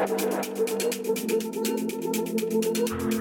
Thank you.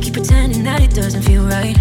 Keep pretending that it doesn't feel right.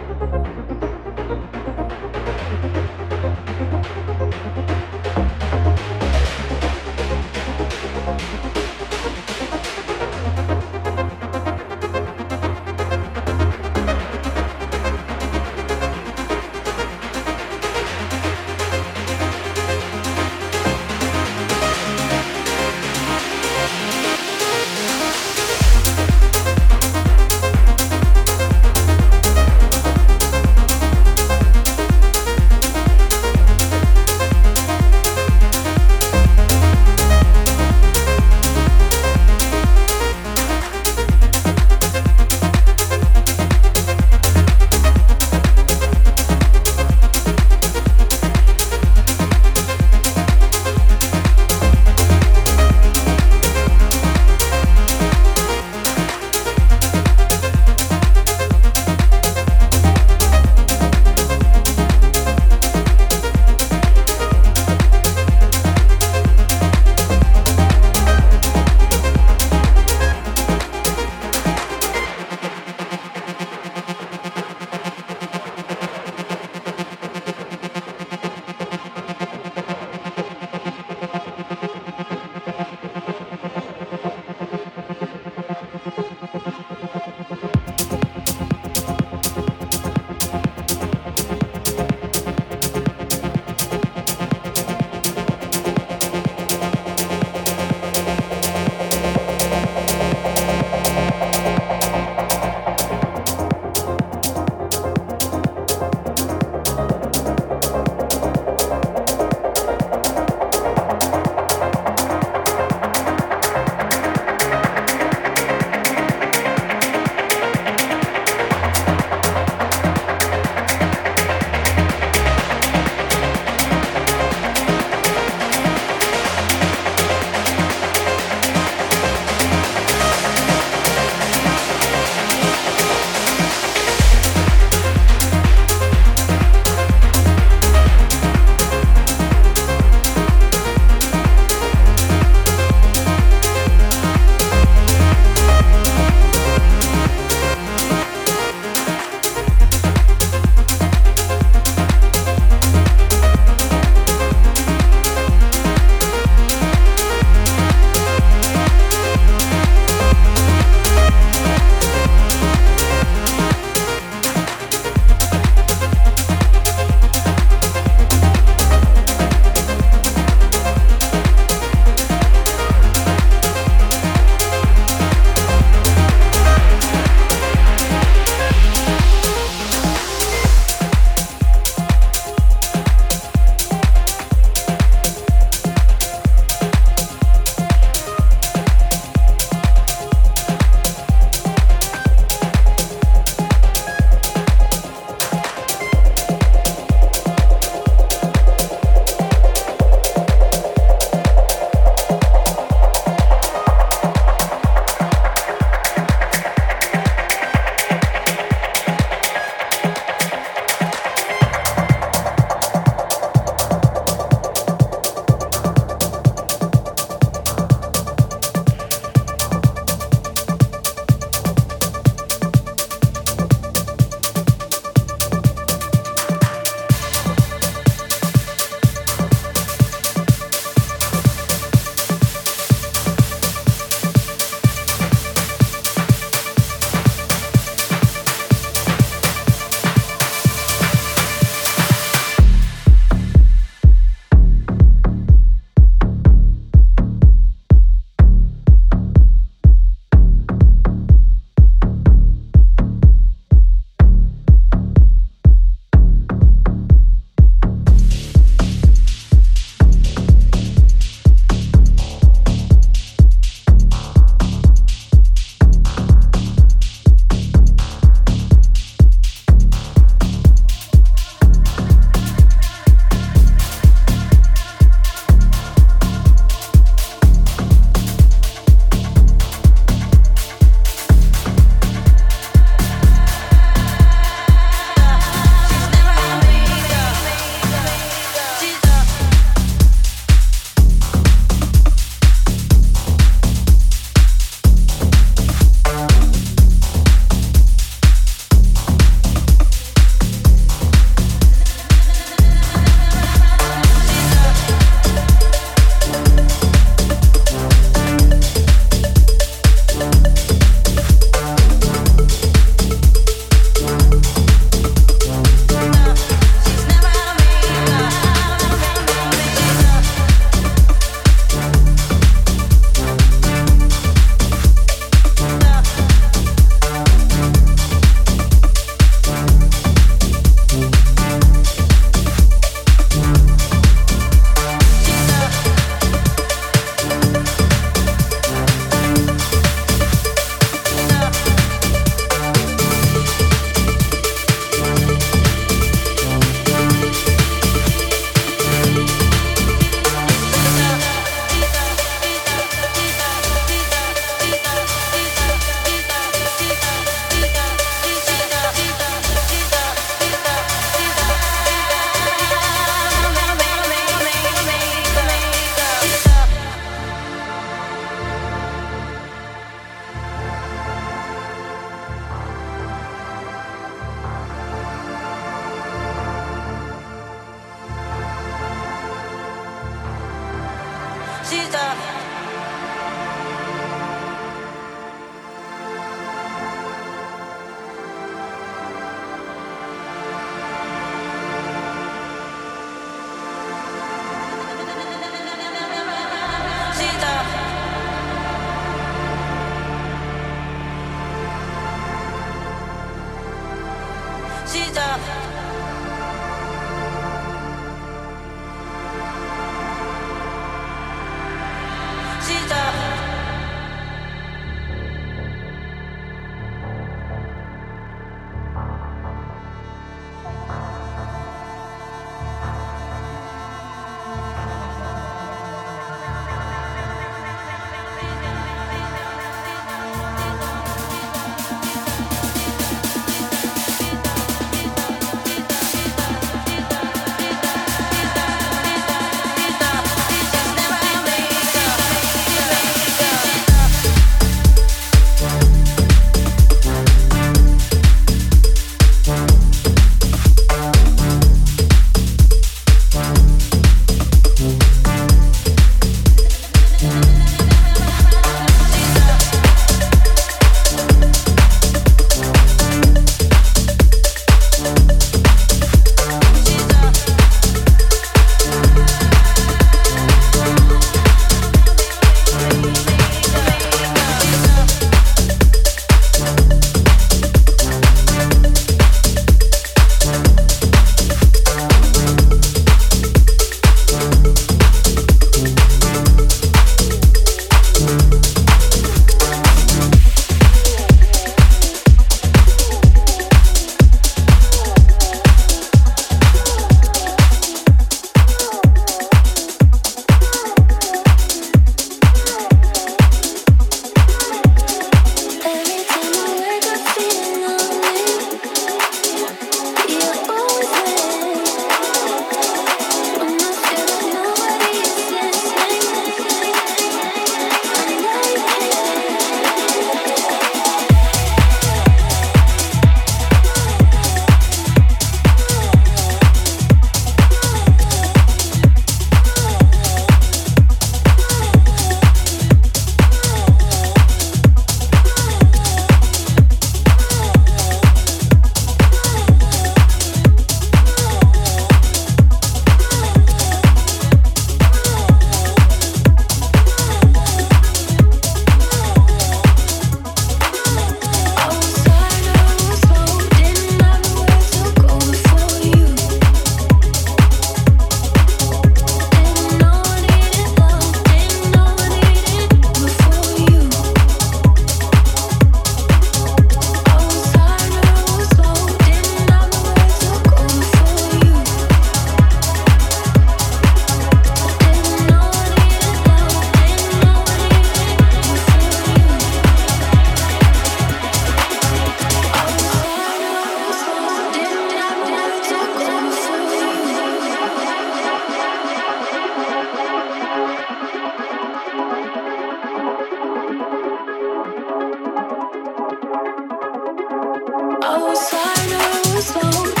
i slide, slow.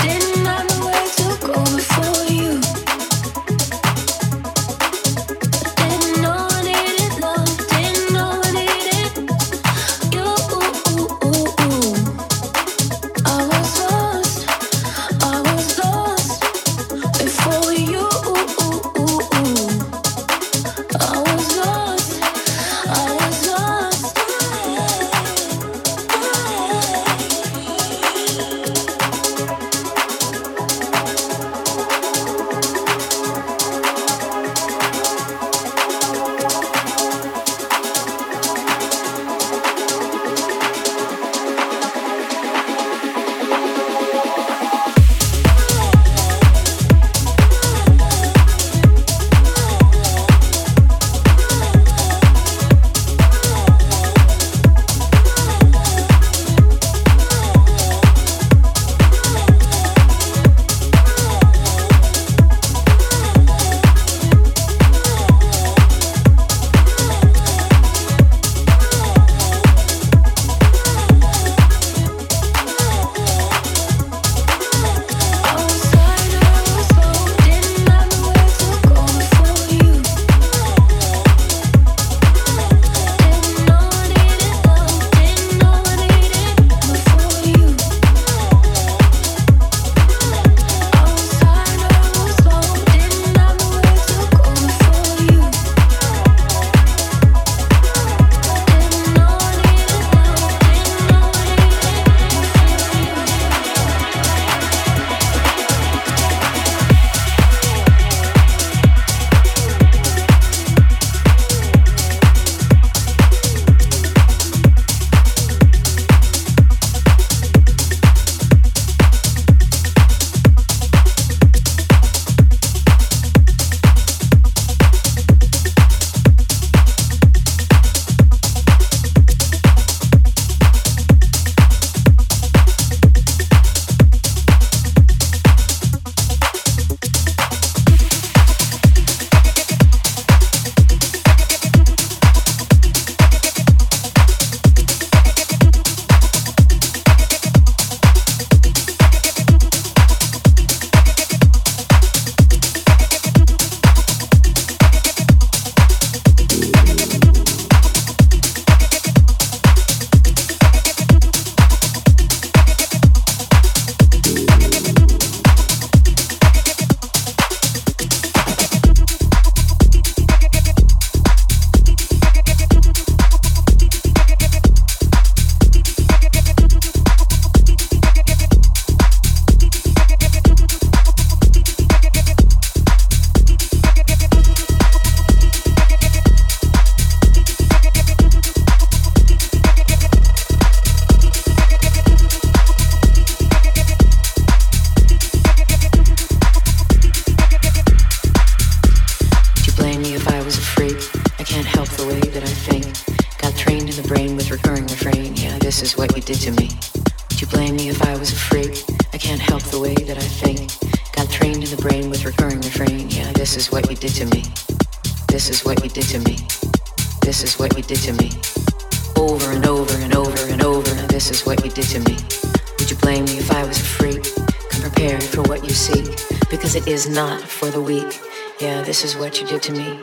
for what you seek, because it is not for the weak. Yeah, this is what you did to me.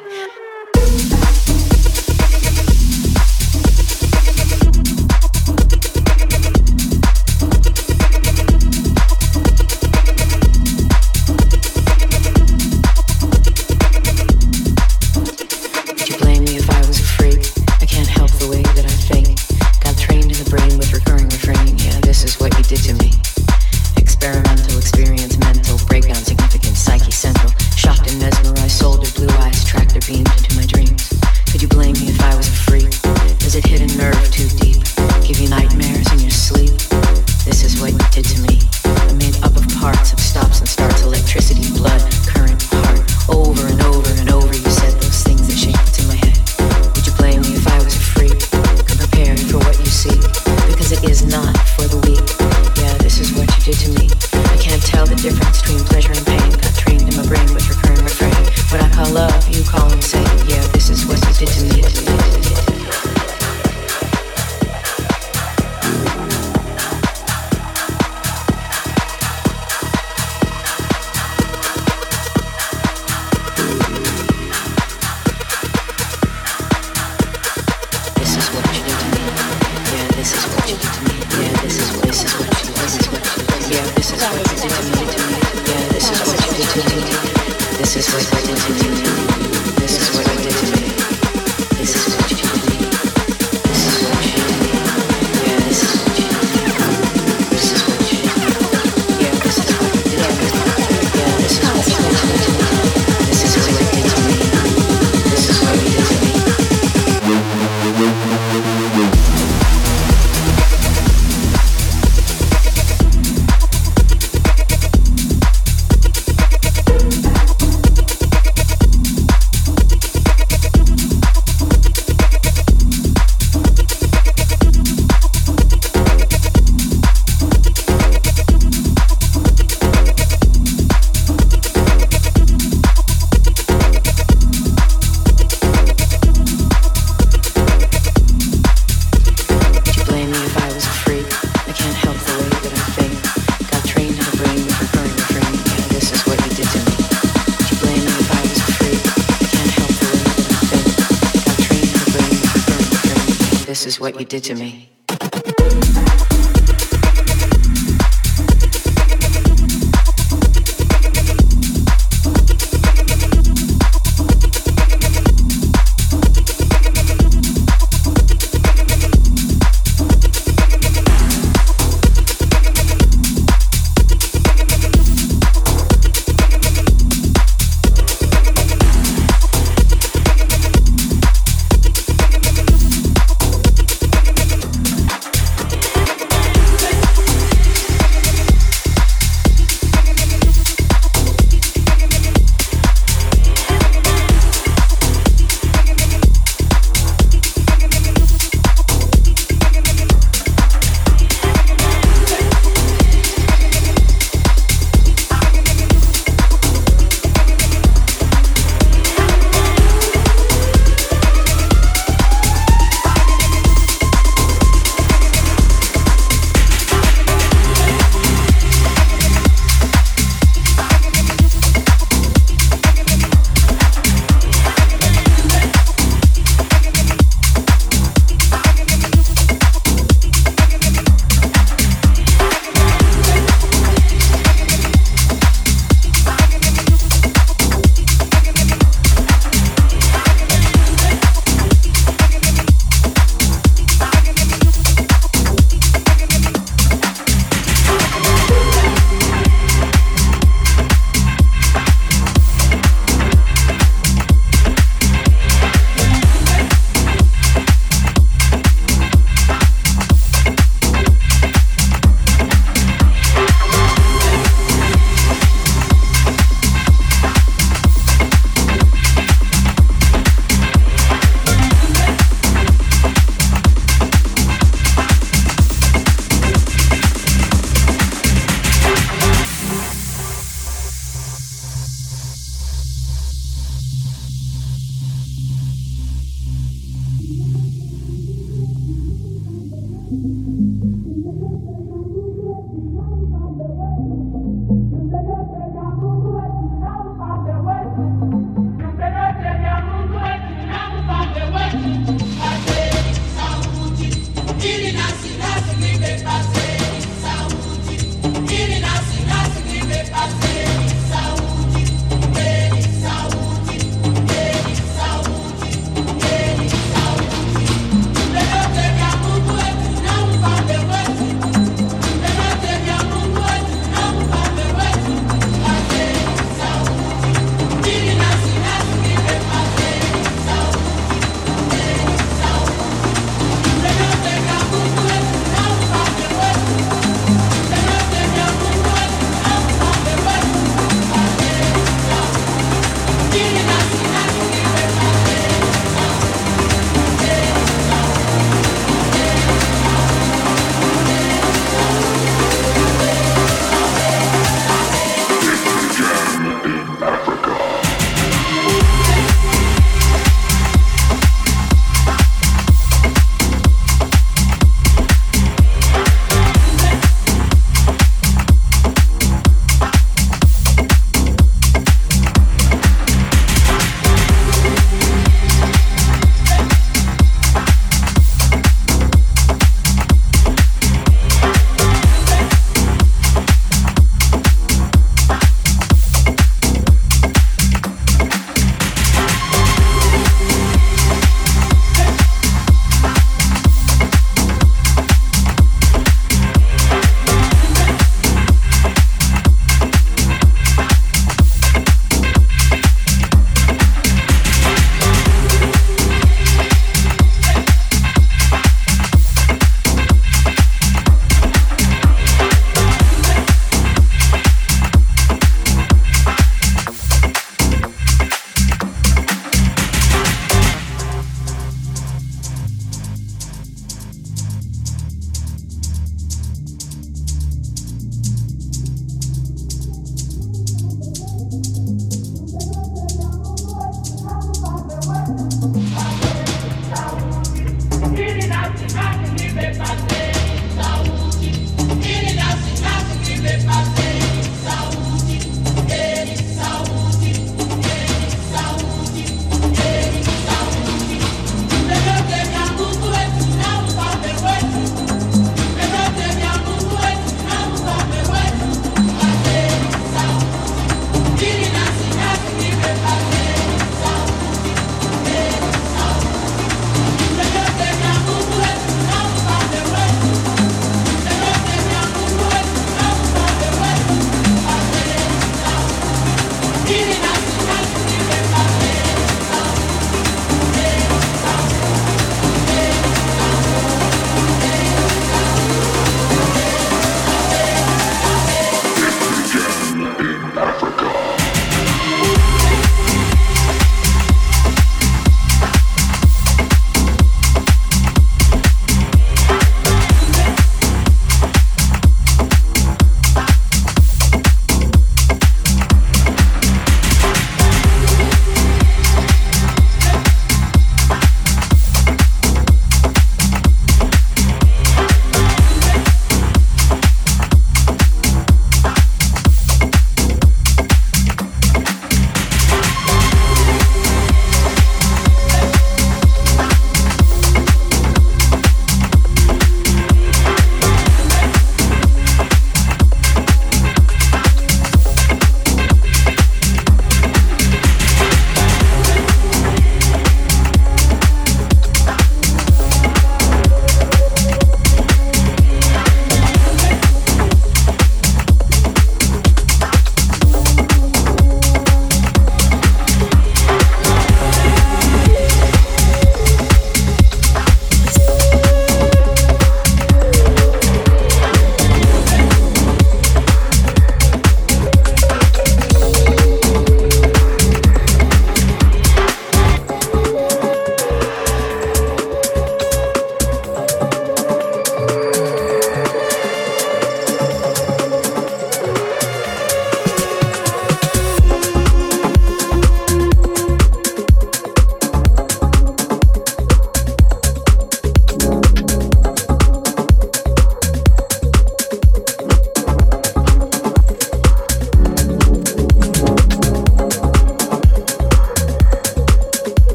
did to me.